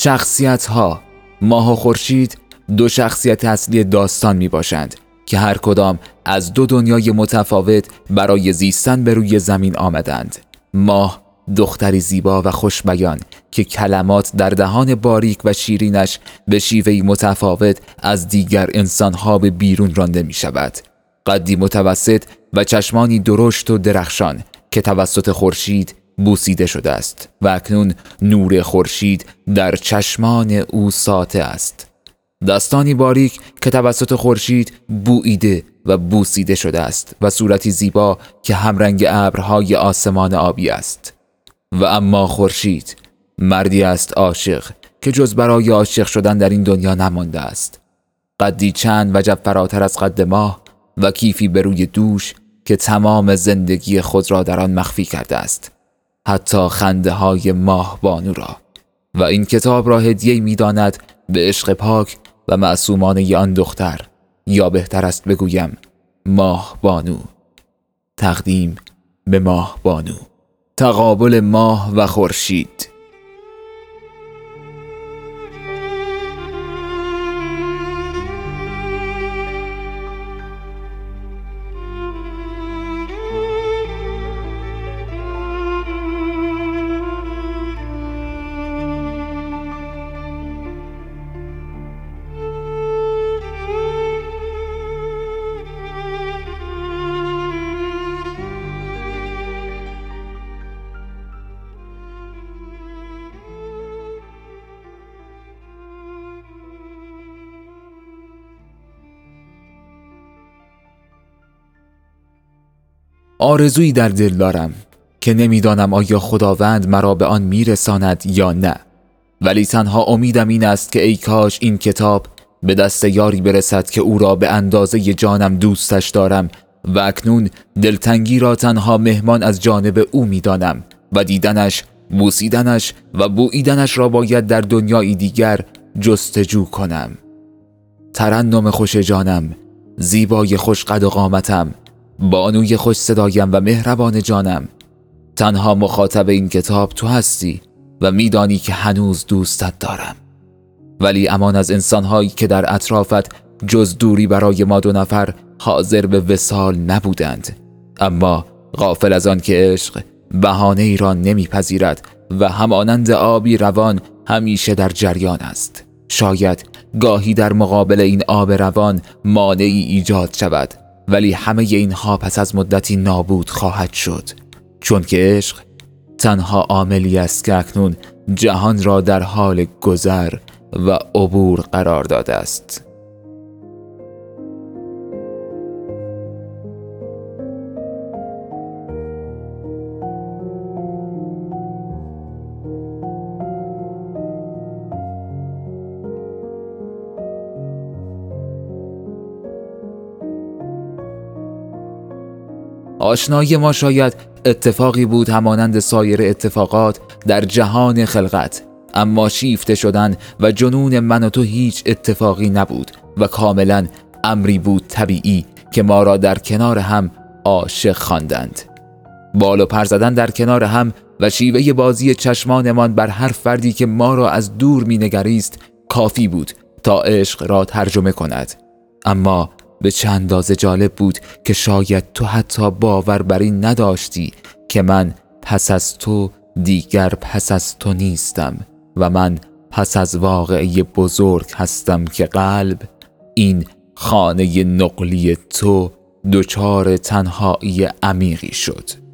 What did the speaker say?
شخصیت ها ماه و خورشید دو شخصیت اصلی داستان می باشند که هر کدام از دو دنیای متفاوت برای زیستن به روی زمین آمدند. ماه دختری زیبا و خوشبیان که کلمات در دهان باریک و شیرینش به شیوهی متفاوت از دیگر انسانها به بیرون رانده می شود قدی متوسط و چشمانی درشت و درخشان که توسط خورشید بوسیده شده است و اکنون نور خورشید در چشمان او ساته است. دستانی باریک که توسط خورشید بویده و بوسیده شده است و صورتی زیبا که همرنگ ابرهای آسمان آبی است. و اما خورشید مردی است عاشق که جز برای عاشق شدن در این دنیا نمانده است. قدی چند وجب فراتر از قد ماه و کیفی به روی دوش که تمام زندگی خود را در آن مخفی کرده است. حتی خنده های ماه بانو را. و این کتاب را هدیه می داند به عشق پاک و معصومانه آن دختر. یا بهتر است بگویم ماه بانو تقدیم به ماه بانو تقابل ماه و خورشید. آرزویی در دل دارم که نمی‌دانم آیا خداوند مرا به آن میرساند یا نه. ولی تنها امیدم این است که ای کاش این کتاب به دست یاری برسد که او را به اندازه جانم دوستش دارم و اکنون دلتنگی را تنها مهمان از جانب او می‌دانم و دیدنش بوسیدنش و بویدنش را باید در دنیای دیگر جستجو کنم. ترنم خوش جانم زیبای خوش قد و قامتم. بانوی خوش صدایم و مهربان جانم. تنها مخاطب این کتاب تو هستی و میدانی که هنوز دوستت دارم. ولی امان از انسانهایی که در اطرافت جز دوری برای ما دو نفر حاضر به وسال نبودند. اما غافل از آن که عشق بهانه ای را نمیپذیرد و همانند آبی روان همیشه در جریان است. شاید گاهی در مقابل این آب روان مانعی ایجاد شود. ولی همه اینها پس از مدتی نابود خواهد شد. چون که عشق تنها عاملی است که اکنون جهان را در حال گذر و عبور قرار داده است. آشنایی ما شاید اتفاقی بود همانند سایر اتفاقات در جهان خلقت اما شیفته شدن و جنون من و تو هیچ اتفاقی نبود و کاملا امری بود طبیعی که ما را در کنار هم عاشق خواندند. بال و پر زدن در کنار هم و شیوه بازی چشمانمان بر هر فردی که ما را از دور مینگریست کافی بود تا عشق را ترجمه کند اما به چند اندازه جالب بود که شاید تو حتی باور بر این نداشتی که من پس از تو دیگر پس از تو نیستم و من پس از واقعی بزرگ هستم که قلب این خانه نقلی تو دچار تنهایی عمیقی شد.